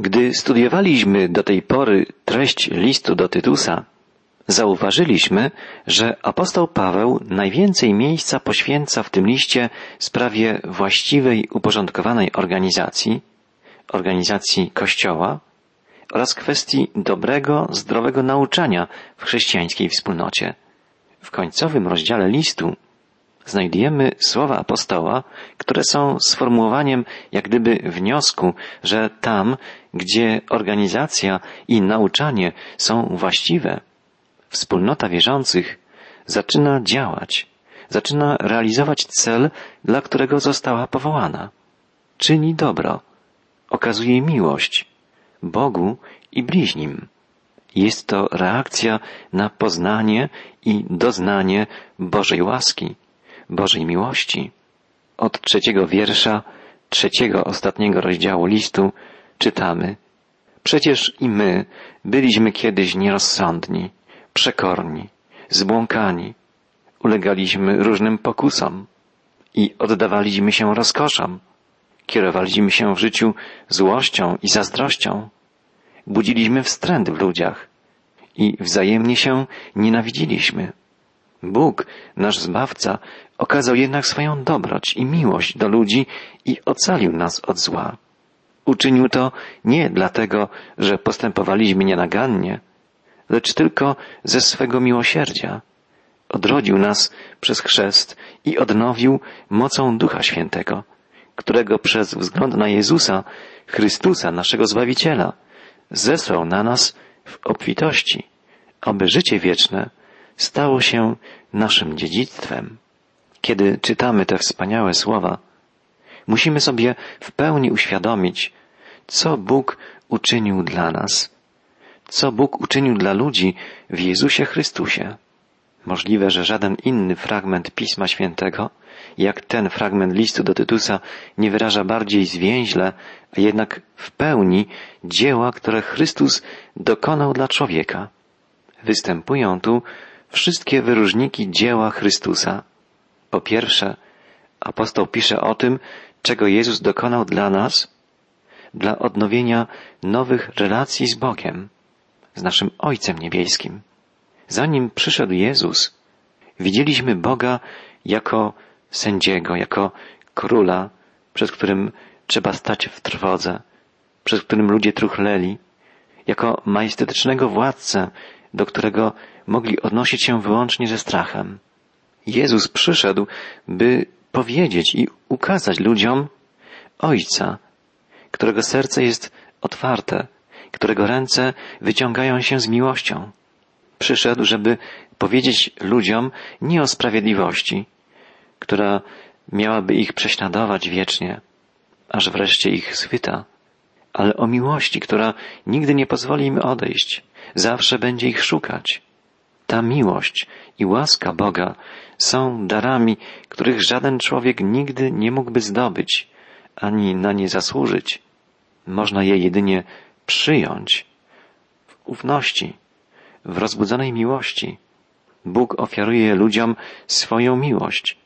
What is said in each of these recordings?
Gdy studiowaliśmy do tej pory treść listu do Tytusa, zauważyliśmy, że apostoł Paweł najwięcej miejsca poświęca w tym liście sprawie właściwej, uporządkowanej organizacji, organizacji Kościoła oraz kwestii dobrego, zdrowego nauczania w chrześcijańskiej wspólnocie. W końcowym rozdziale listu znajdujemy słowa apostoła, które są sformułowaniem jak gdyby wniosku, że tam, gdzie organizacja i nauczanie są właściwe, wspólnota wierzących zaczyna działać, zaczyna realizować cel, dla którego została powołana. Czyni dobro, okazuje miłość Bogu i bliźnim. Jest to reakcja na poznanie i doznanie Bożej łaski, Bożej miłości. Od trzeciego wiersza, trzeciego ostatniego rozdziału listu czytamy Przecież i my byliśmy kiedyś nierozsądni, przekorni, zbłąkani, ulegaliśmy różnym pokusom i oddawaliśmy się rozkoszom, kierowaliśmy się w życiu złością i zazdrością, budziliśmy wstręt w ludziach i wzajemnie się nienawidziliśmy. Bóg, nasz Zbawca, okazał jednak swoją dobroć i miłość do ludzi i ocalił nas od zła. Uczynił to nie dlatego, że postępowaliśmy nienagannie, lecz tylko ze swego miłosierdzia. Odrodził nas przez chrzest i odnowił mocą Ducha Świętego, którego przez wzgląd na Jezusa, Chrystusa, naszego Zbawiciela, zesłał na nas w obfitości, aby życie wieczne stało się naszym dziedzictwem. Kiedy czytamy te wspaniałe słowa, musimy sobie w pełni uświadomić, co Bóg uczynił dla nas, co Bóg uczynił dla ludzi w Jezusie Chrystusie. Możliwe, że żaden inny fragment Pisma Świętego, jak ten fragment listu do Tytusa, nie wyraża bardziej zwięźle, a jednak w pełni dzieła, które Chrystus dokonał dla człowieka. Występują tu wszystkie wyróżniki dzieła Chrystusa. Po pierwsze, apostoł pisze o tym, czego Jezus dokonał dla nas, dla odnowienia nowych relacji z Bogiem, z naszym Ojcem Niebieskim. Zanim przyszedł Jezus, widzieliśmy Boga jako sędziego, jako króla, przed którym trzeba stać w trwodze, przed którym ludzie truchleli, jako majestatycznego władcę, do którego mogli odnosić się wyłącznie ze strachem. Jezus przyszedł, by powiedzieć i ukazać ludziom Ojca, którego serce jest otwarte, którego ręce wyciągają się z miłością. Przyszedł, żeby powiedzieć ludziom nie o sprawiedliwości, która miałaby ich prześladować wiecznie, aż wreszcie ich schwyta, ale o miłości, która nigdy nie pozwoli im odejść, zawsze będzie ich szukać. Ta miłość i łaska Boga są darami, których żaden człowiek nigdy nie mógłby zdobyć, ani na nie zasłużyć. Można je jedynie przyjąć w ufności, w rozbudzonej miłości. Bóg ofiaruje ludziom swoją miłość,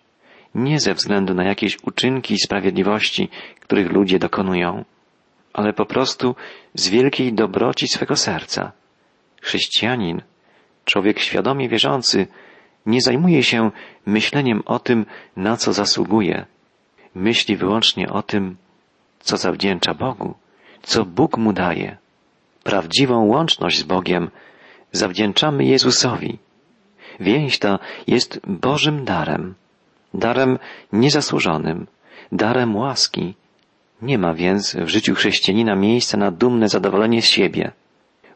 nie ze względu na jakieś uczynki sprawiedliwości, których ludzie dokonują, ale po prostu z wielkiej dobroci swego serca. Chrześcijanin, człowiek świadomie wierzący, nie zajmuje się myśleniem o tym, na co zasługuje. Myśli wyłącznie o tym, co zawdzięcza Bogu, co Bóg mu daje. Prawdziwą łączność z Bogiem zawdzięczamy Jezusowi. Więź ta jest Bożym darem, darem niezasłużonym, darem łaski. Nie ma więc w życiu chrześcijanina miejsca na dumne zadowolenie z siebie.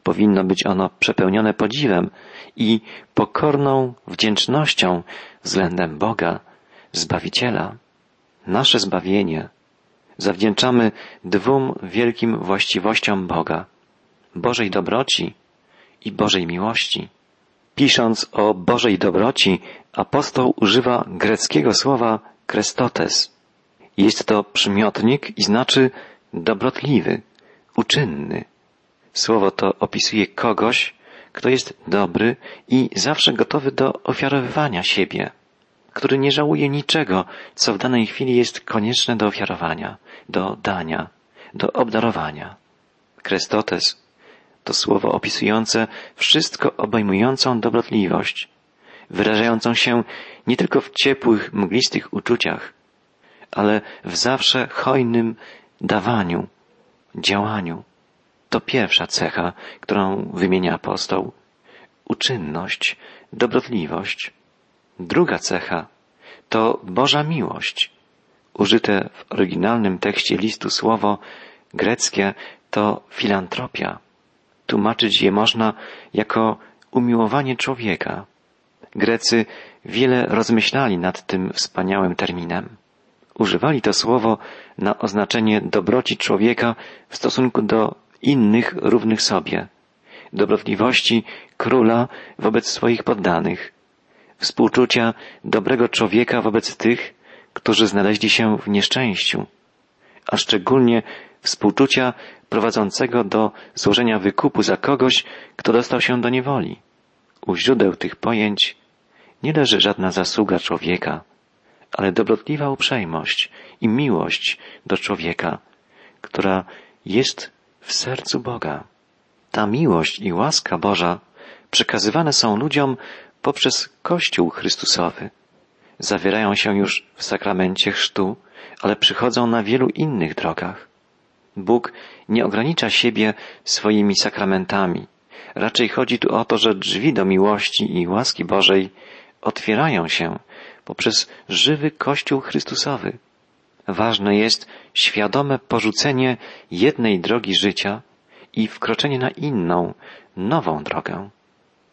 Powinno być ono przepełnione podziwem i pokorną wdzięcznością względem Boga, Zbawiciela. Nasze zbawienie zawdzięczamy dwóm wielkim właściwościom Boga Bożej dobroci i Bożej miłości. Pisząc o Bożej dobroci, apostoł używa greckiego słowa krestotes. Jest to przymiotnik i znaczy dobrotliwy, uczynny. Słowo to opisuje kogoś, kto jest dobry i zawsze gotowy do ofiarowywania siebie, który nie żałuje niczego, co w danej chwili jest konieczne do ofiarowania, do dania, do obdarowania. Krestotes to słowo opisujące wszystko obejmującą dobrotliwość, wyrażającą się nie tylko w ciepłych, mglistych uczuciach, ale w zawsze hojnym dawaniu, działaniu. To pierwsza cecha, którą wymienia apostoł. Uczynność, dobrotliwość. Druga cecha to Boża miłość. Użyte w oryginalnym tekście listu słowo greckie to filantropia. Tłumaczyć je można jako umiłowanie człowieka. Grecy wiele rozmyślali nad tym wspaniałym terminem. Używali to słowo na oznaczenie dobroci człowieka w stosunku do innych równych sobie, dobrotliwości króla wobec swoich poddanych, współczucia dobrego człowieka wobec tych, którzy znaleźli się w nieszczęściu, a szczególnie współczucia prowadzącego do złożenia wykupu za kogoś, kto dostał się do niewoli. U źródeł tych pojęć nie leży żadna zasługa człowieka, ale dobrotliwa uprzejmość i miłość do człowieka, która jest w sercu Boga. Ta miłość i łaska Boża przekazywane są ludziom poprzez Kościół Chrystusowy. Zawierają się już w sakramencie chrztu, ale przychodzą na wielu innych drogach. Bóg nie ogranicza siebie swoimi sakramentami. Raczej chodzi tu o to, że drzwi do miłości i łaski Bożej otwierają się poprzez żywy Kościół Chrystusowy. Ważne jest świadome porzucenie jednej drogi życia i wkroczenie na inną, nową drogę.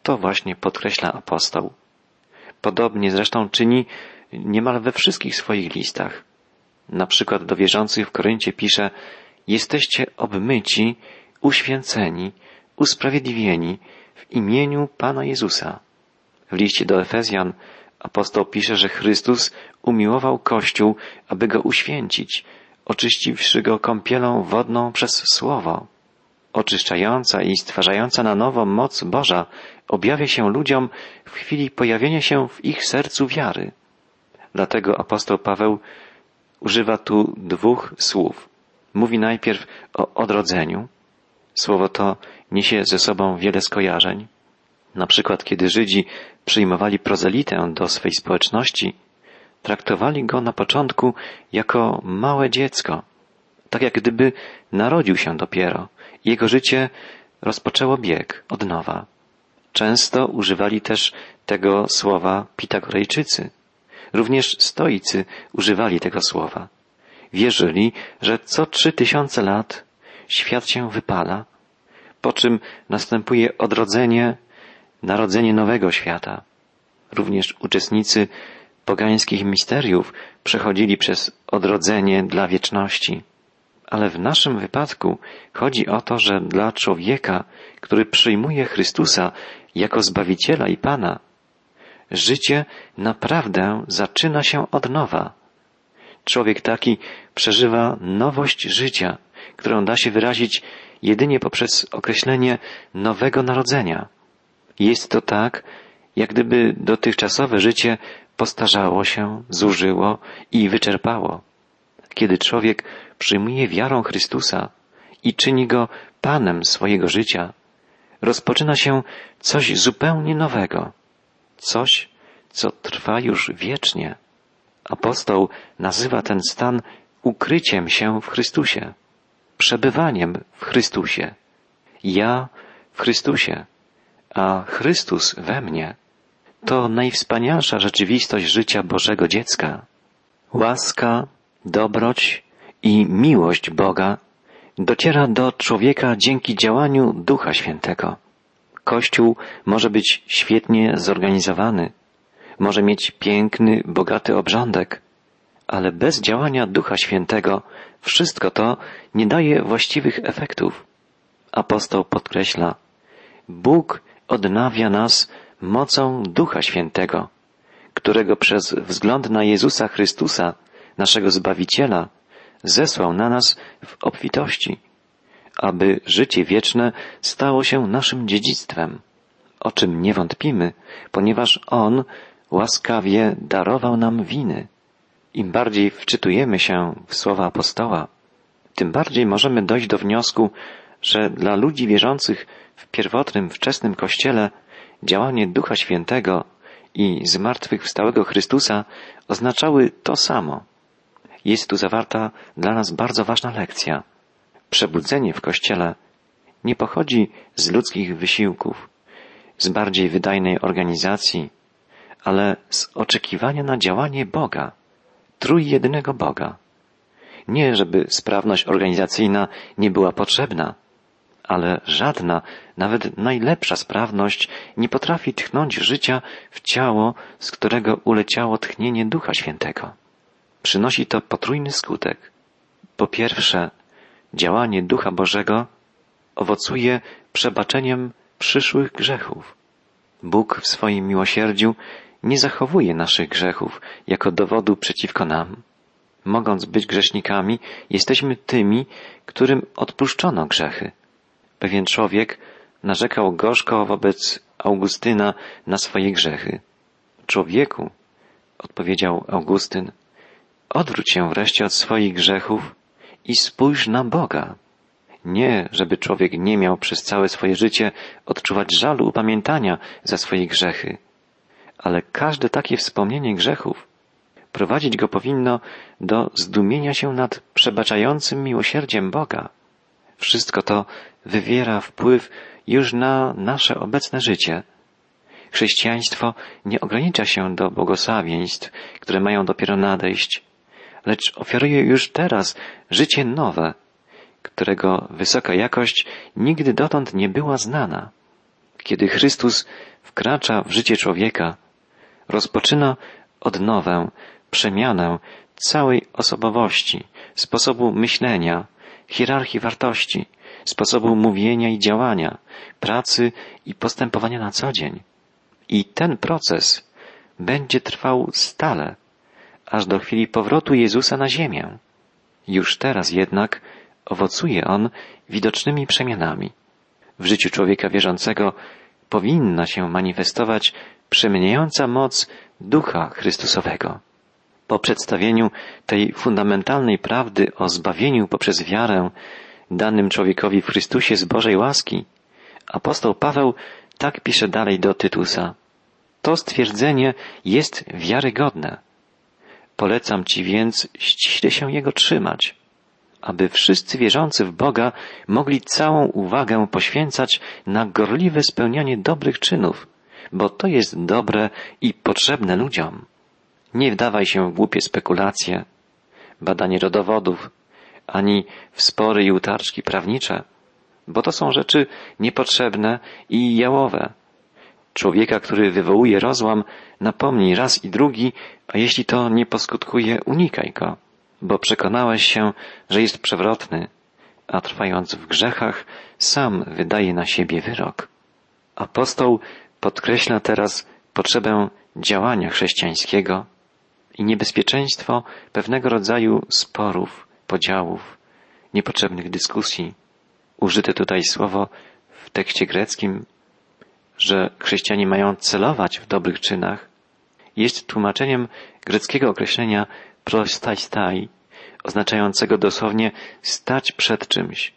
To właśnie podkreśla apostoł. Podobnie zresztą czyni niemal we wszystkich swoich listach. Na przykład do wierzących w Koryncie pisze Jesteście obmyci, uświęceni, usprawiedliwieni w imieniu Pana Jezusa. W liście do Efezjan apostoł pisze, że Chrystus umiłował Kościół, aby go uświęcić, oczyściwszy go kąpielą wodną przez Słowo. Oczyszczająca i stwarzająca na nowo moc Boża objawia się ludziom w chwili pojawienia się w ich sercu wiary. Dlatego apostoł Paweł używa tu dwóch słów. Mówi najpierw o odrodzeniu. Słowo to niesie ze sobą wiele skojarzeń. Na przykład, kiedy Żydzi przyjmowali prozelitę do swej społeczności, traktowali go na początku jako małe dziecko, tak jak gdyby narodził się dopiero. Jego życie rozpoczęło bieg od nowa. Często używali też tego słowa Pitagorejczycy. Również stoicy używali tego słowa. Wierzyli, że co trzy tysiące lat świat się wypala, po czym następuje odrodzenie, narodzenie nowego świata. Również uczestnicy pogańskich misteriów przechodzili przez odrodzenie dla wieczności. Ale w naszym wypadku chodzi o to, że dla człowieka, który przyjmuje Chrystusa jako Zbawiciela i Pana, życie naprawdę zaczyna się od nowa. Człowiek taki przeżywa nowość życia, którą da się wyrazić jedynie poprzez określenie nowego narodzenia. Jest to tak, jak gdyby dotychczasowe życie postarzało się, zużyło i wyczerpało. Kiedy człowiek przyjmuje wiarą Chrystusa i czyni go Panem swojego życia, rozpoczyna się coś zupełnie nowego, coś, co trwa już wiecznie. Apostoł nazywa ten stan ukryciem się w Chrystusie, przebywaniem w Chrystusie. Ja w Chrystusie, a Chrystus we mnie. To najwspanialsza rzeczywistość życia Bożego dziecka. Łaska, dobroć i miłość Boga dociera do człowieka dzięki działaniu Ducha Świętego. Kościół może być świetnie zorganizowany, może mieć piękny, bogaty obrządek, ale bez działania Ducha Świętego wszystko to nie daje właściwych efektów. Apostoł podkreśla, Bóg odnawia nas mocą Ducha Świętego, którego przez wzgląd na Jezusa Chrystusa, naszego Zbawiciela, zesłał na nas w obfitości, aby życie wieczne stało się naszym dziedzictwem, o czym nie wątpimy, ponieważ On łaskawie darował nam winy. Im bardziej wczytujemy się w słowa apostoła, tym bardziej możemy dojść do wniosku, że dla ludzi wierzących w pierwotnym, wczesnym Kościele działanie Ducha Świętego i zmartwychwstałego Chrystusa oznaczały to samo. Jest tu zawarta dla nas bardzo ważna lekcja. Przebudzenie w Kościele nie pochodzi z ludzkich wysiłków, z bardziej wydajnej organizacji, ale z oczekiwania na działanie Boga, trójjednego Boga. Nie, żeby sprawność organizacyjna nie była potrzebna, ale żadna, nawet najlepsza sprawność nie potrafi tchnąć życia w ciało, z którego uleciało tchnienie Ducha Świętego. Przynosi to potrójny skutek. Po pierwsze, działanie Ducha Bożego owocuje przebaczeniem przyszłych grzechów. Bóg w swoim miłosierdziu nie zachowuje naszych grzechów jako dowodu przeciwko nam. Mogąc być grzesznikami, jesteśmy tymi, którym odpuszczono grzechy. Pewien człowiek narzekał gorzko wobec Augustyna na swoje grzechy. Człowieku, odpowiedział Augustyn, odwróć się wreszcie od swoich grzechów i spójrz na Boga. Nie, żeby człowiek nie miał przez całe swoje życie odczuwać żalu upamiętania za swoje grzechy, ale każde takie wspomnienie grzechów prowadzić go powinno do zdumienia się nad przebaczającym miłosierdziem Boga. Wszystko to wywiera wpływ już na nasze obecne życie. Chrześcijaństwo nie ogranicza się do błogosławieństw, które mają dopiero nadejść, lecz oferuje już teraz życie nowe, którego wysoka jakość nigdy dotąd nie była znana. Kiedy Chrystus wkracza w życie człowieka, rozpoczyna odnowę, przemianę całej osobowości, sposobu myślenia, hierarchii wartości, sposobu mówienia i działania, pracy i postępowania na co dzień. I ten proces będzie trwał stale, aż do chwili powrotu Jezusa na ziemię. Już teraz jednak owocuje on widocznymi przemianami. W życiu człowieka wierzącego powinna się manifestować przemieniająca moc Ducha Chrystusowego. Po przedstawieniu tej fundamentalnej prawdy o zbawieniu poprzez wiarę danym człowiekowi w Chrystusie z Bożej łaski, apostoł Paweł tak pisze dalej do Tytusa. To stwierdzenie jest wiarygodne. Polecam Ci więc ściśle się jego trzymać, aby wszyscy wierzący w Boga mogli całą uwagę poświęcać na gorliwe spełnianie dobrych czynów, bo to jest dobre i potrzebne ludziom. Nie wdawaj się w głupie spekulacje, badanie rodowodów, ani w spory i utarczki prawnicze, bo to są rzeczy niepotrzebne i jałowe. Człowieka, który wywołuje rozłam, napomnij raz i drugi, a jeśli to nie poskutkuje, unikaj go, bo przekonałeś się, że jest przewrotny, a trwając w grzechach, sam wydaje na siebie wyrok. Apostoł podkreśla teraz potrzebę działania chrześcijańskiego i niebezpieczeństwo pewnego rodzaju sporów, podziałów, niepotrzebnych dyskusji. Użyte tutaj słowo w tekście greckim, że chrześcijanie mają celować w dobrych czynach, jest tłumaczeniem greckiego określenia prostastai, oznaczającego dosłownie stać przed czymś.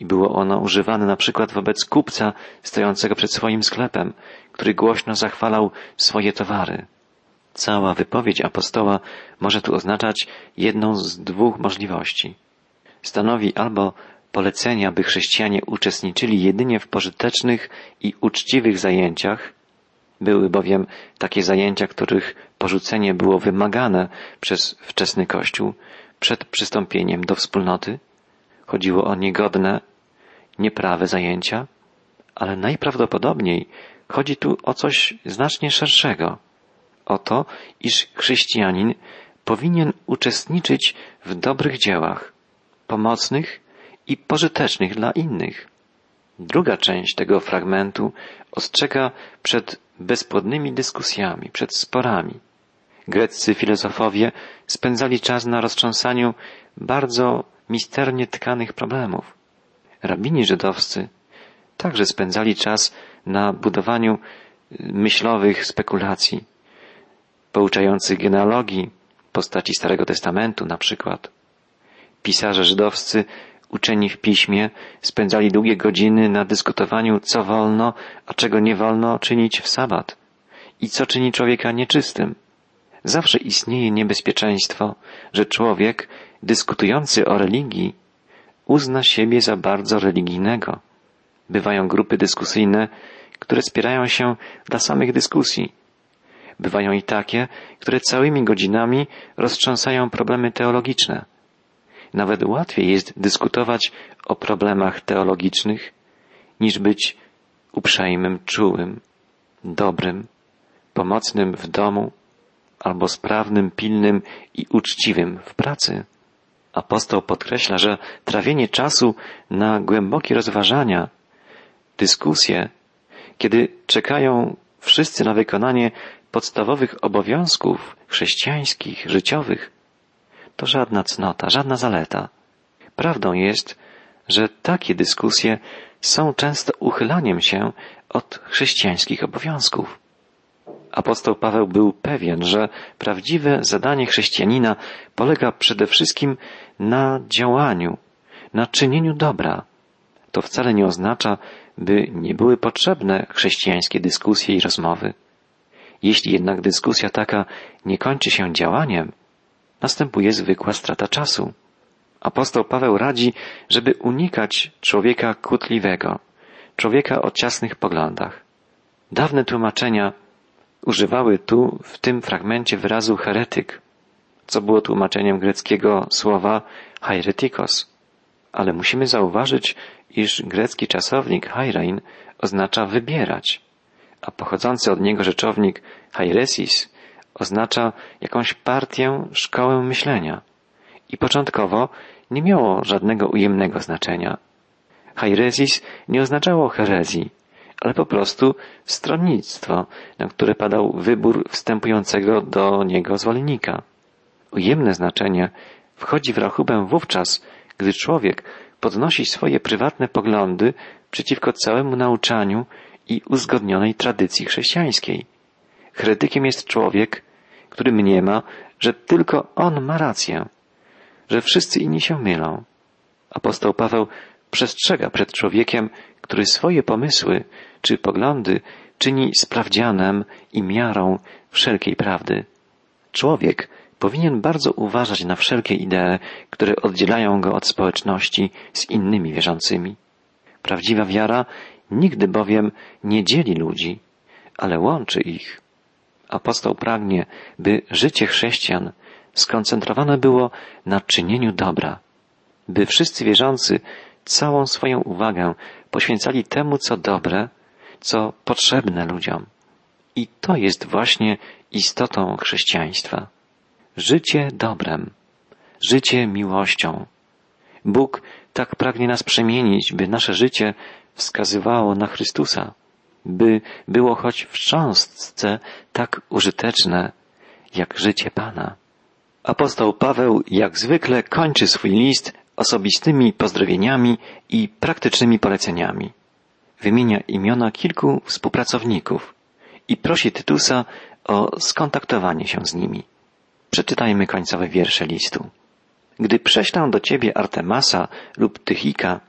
I było ono używane na przykład wobec kupca stojącego przed swoim sklepem, który głośno zachwalał swoje towary. Cała wypowiedź apostoła może tu oznaczać jedną z dwóch możliwości. Stanowi albo polecenia, by chrześcijanie uczestniczyli jedynie w pożytecznych i uczciwych zajęciach, były bowiem takie zajęcia, których porzucenie było wymagane przez wczesny Kościół przed przystąpieniem do wspólnoty. Chodziło o niegodne, nieprawe zajęcia, ale najprawdopodobniej chodzi tu o coś znacznie szerszego o to, iż chrześcijanin powinien uczestniczyć w dobrych dziełach, pomocnych i pożytecznych dla innych. Druga część tego fragmentu ostrzega przed bezpłodnymi dyskusjami, przed sporami. Greccy filozofowie spędzali czas na roztrząsaniu bardzo misternie tkanych problemów. Rabini żydowscy także spędzali czas na budowaniu myślowych spekulacji pouczających genealogii postaci Starego Testamentu na przykład. Pisarze żydowscy Uczeni w piśmie spędzali długie godziny na dyskutowaniu, co wolno, a czego nie wolno czynić w sabat i co czyni człowieka nieczystym. Zawsze istnieje niebezpieczeństwo, że człowiek, dyskutujący o religii, uzna siebie za bardzo religijnego. Bywają grupy dyskusyjne, które spierają się dla samych dyskusji. Bywają i takie, które całymi godzinami roztrząsają problemy teologiczne. Nawet łatwiej jest dyskutować o problemach teologicznych, niż być uprzejmym, czułym, dobrym, pomocnym w domu, albo sprawnym, pilnym i uczciwym w pracy. Apostoł podkreśla, że trawienie czasu na głębokie rozważania, dyskusje, kiedy czekają wszyscy na wykonanie podstawowych obowiązków chrześcijańskich, życiowych, to żadna cnota, żadna zaleta. Prawdą jest, że takie dyskusje są często uchylaniem się od chrześcijańskich obowiązków. Apostoł Paweł był pewien, że prawdziwe zadanie chrześcijanina polega przede wszystkim na działaniu, na czynieniu dobra. To wcale nie oznacza, by nie były potrzebne chrześcijańskie dyskusje i rozmowy. Jeśli jednak dyskusja taka nie kończy się działaniem, następuje zwykła strata czasu. Apostoł Paweł radzi, żeby unikać człowieka kłótliwego, człowieka o ciasnych poglądach. Dawne tłumaczenia używały tu w tym fragmencie wyrazu heretyk, co było tłumaczeniem greckiego słowa hairetikos. Ale musimy zauważyć, iż grecki czasownik hairein oznacza wybierać, a pochodzący od niego rzeczownik hairesis oznacza jakąś partię, szkołę myślenia. I początkowo nie miało żadnego ujemnego znaczenia. Hairesis nie oznaczało herezji, ale po prostu stronnictwo, na które padał wybór wstępującego do niego zwolennika. Ujemne znaczenie wchodzi w rachubę wówczas, gdy człowiek podnosi swoje prywatne poglądy przeciwko całemu nauczaniu i uzgodnionej tradycji chrześcijańskiej. Heretykiem jest człowiek, który mniema, że tylko on ma rację, że wszyscy inni się mylą. Apostoł Paweł przestrzega przed człowiekiem, który swoje pomysły czy poglądy czyni sprawdzianem i miarą wszelkiej prawdy. Człowiek powinien bardzo uważać na wszelkie idee, które oddzielają go od społeczności z innymi wierzącymi. Prawdziwa wiara nigdy bowiem nie dzieli ludzi, ale łączy ich. Apostoł pragnie, by życie chrześcijan skoncentrowane było na czynieniu dobra, by wszyscy wierzący całą swoją uwagę poświęcali temu, co dobre, co potrzebne ludziom. I to jest właśnie istotą chrześcijaństwa. Życie dobrem, życie miłością. Bóg tak pragnie nas przemienić, by nasze życie wskazywało na Chrystusa, by było choć w cząstce tak użyteczne, jak życie Pana. Apostoł Paweł jak zwykle kończy swój list osobistymi pozdrowieniami i praktycznymi poleceniami. Wymienia imiona kilku współpracowników i prosi Tytusa o skontaktowanie się z nimi. Przeczytajmy końcowe wiersze listu. Gdy prześlę do ciebie Artemasa lub Tychika,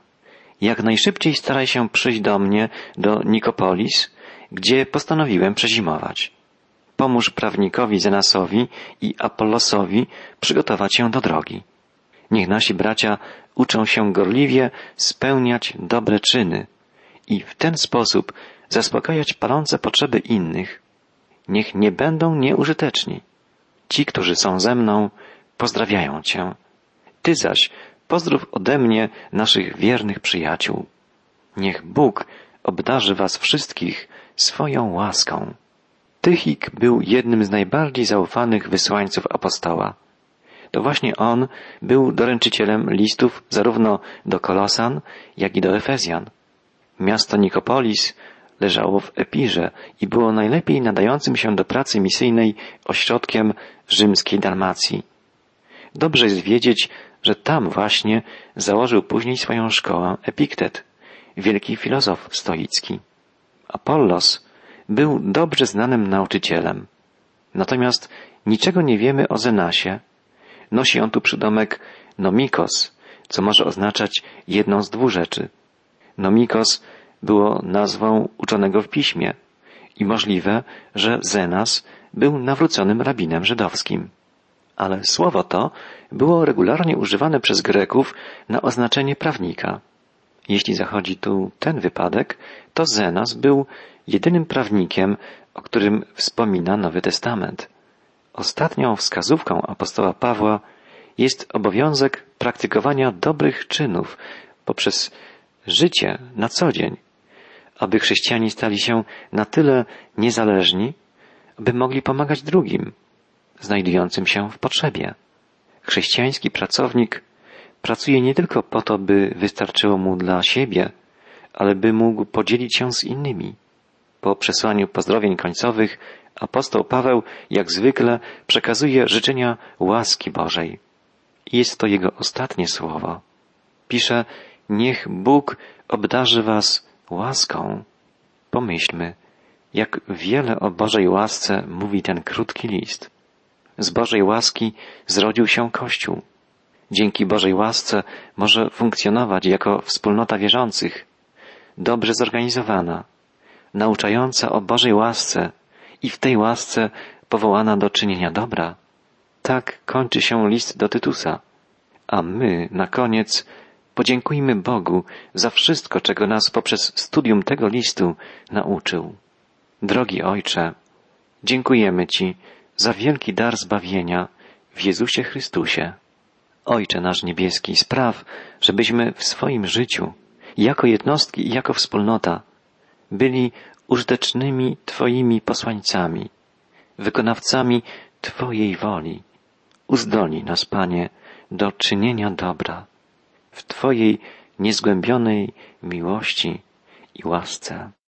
jak najszybciej staraj się przyjść do mnie do Nikopolis, gdzie postanowiłem przezimować. Pomóż prawnikowi Zenasowi i Apollosowi przygotować się do drogi. Niech nasi bracia uczą się gorliwie spełniać dobre czyny i w ten sposób zaspokajać palące potrzeby innych. Niech nie będą nieużyteczni. Ci, którzy są ze mną, pozdrawiają Cię. Ty zaś pozdrów ode mnie naszych wiernych przyjaciół. Niech Bóg obdarzy Was wszystkich swoją łaską. Tychik był jednym z najbardziej zaufanych wysłańców apostoła. To właśnie on był doręczycielem listów zarówno do Kolosan, jak i do Efezjan. Miasto Nikopolis leżało w Epirze i było najlepiej nadającym się do pracy misyjnej ośrodkiem rzymskiej Dalmacji. Dobrze jest wiedzieć, że tam właśnie założył później swoją szkołę Epiktet, wielki filozof stoicki. Apollos był dobrze znanym nauczycielem. Natomiast niczego nie wiemy o Zenasie, Nosi on tu przydomek nomikos, co może oznaczać jedną z dwóch rzeczy. Nomikos było nazwą uczonego w piśmie i możliwe, że Zenas był nawróconym rabinem żydowskim. Ale słowo to było regularnie używane przez Greków na oznaczenie prawnika. Jeśli zachodzi tu ten wypadek, to Zenas był jedynym prawnikiem, o którym wspomina Nowy Testament. Ostatnią wskazówką apostoła Pawła jest obowiązek praktykowania dobrych czynów poprzez życie na co dzień, aby chrześcijanie stali się na tyle niezależni, by mogli pomagać drugim, znajdującym się w potrzebie. Chrześcijański pracownik pracuje nie tylko po to, by wystarczyło mu dla siebie, ale by mógł podzielić się z innymi. Po przesłaniu pozdrowień końcowych apostoł Paweł jak zwykle przekazuje życzenia łaski Bożej. Jest to jego ostatnie słowo. Pisze, niech Bóg obdarzy was łaską. Pomyślmy, jak wiele o Bożej łasce mówi ten krótki list. Z Bożej łaski zrodził się Kościół. Dzięki Bożej łasce może funkcjonować jako wspólnota wierzących, dobrze zorganizowana, nauczająca o Bożej łasce i w tej łasce powołana do czynienia dobra. Tak kończy się list do Tytusa. A my, na koniec, podziękujmy Bogu za wszystko, czego nas poprzez studium tego listu nauczył. Drogi Ojcze, dziękujemy Ci za wielki dar zbawienia w Jezusie Chrystusie. Ojcze nasz niebieski, spraw, żebyśmy w swoim życiu, jako jednostki i jako wspólnota, byli użytecznymi Twoimi posłańcami, wykonawcami Twojej woli. Uzdolnij nas, Panie, do czynienia dobra w Twojej niezgłębionej miłości i łasce.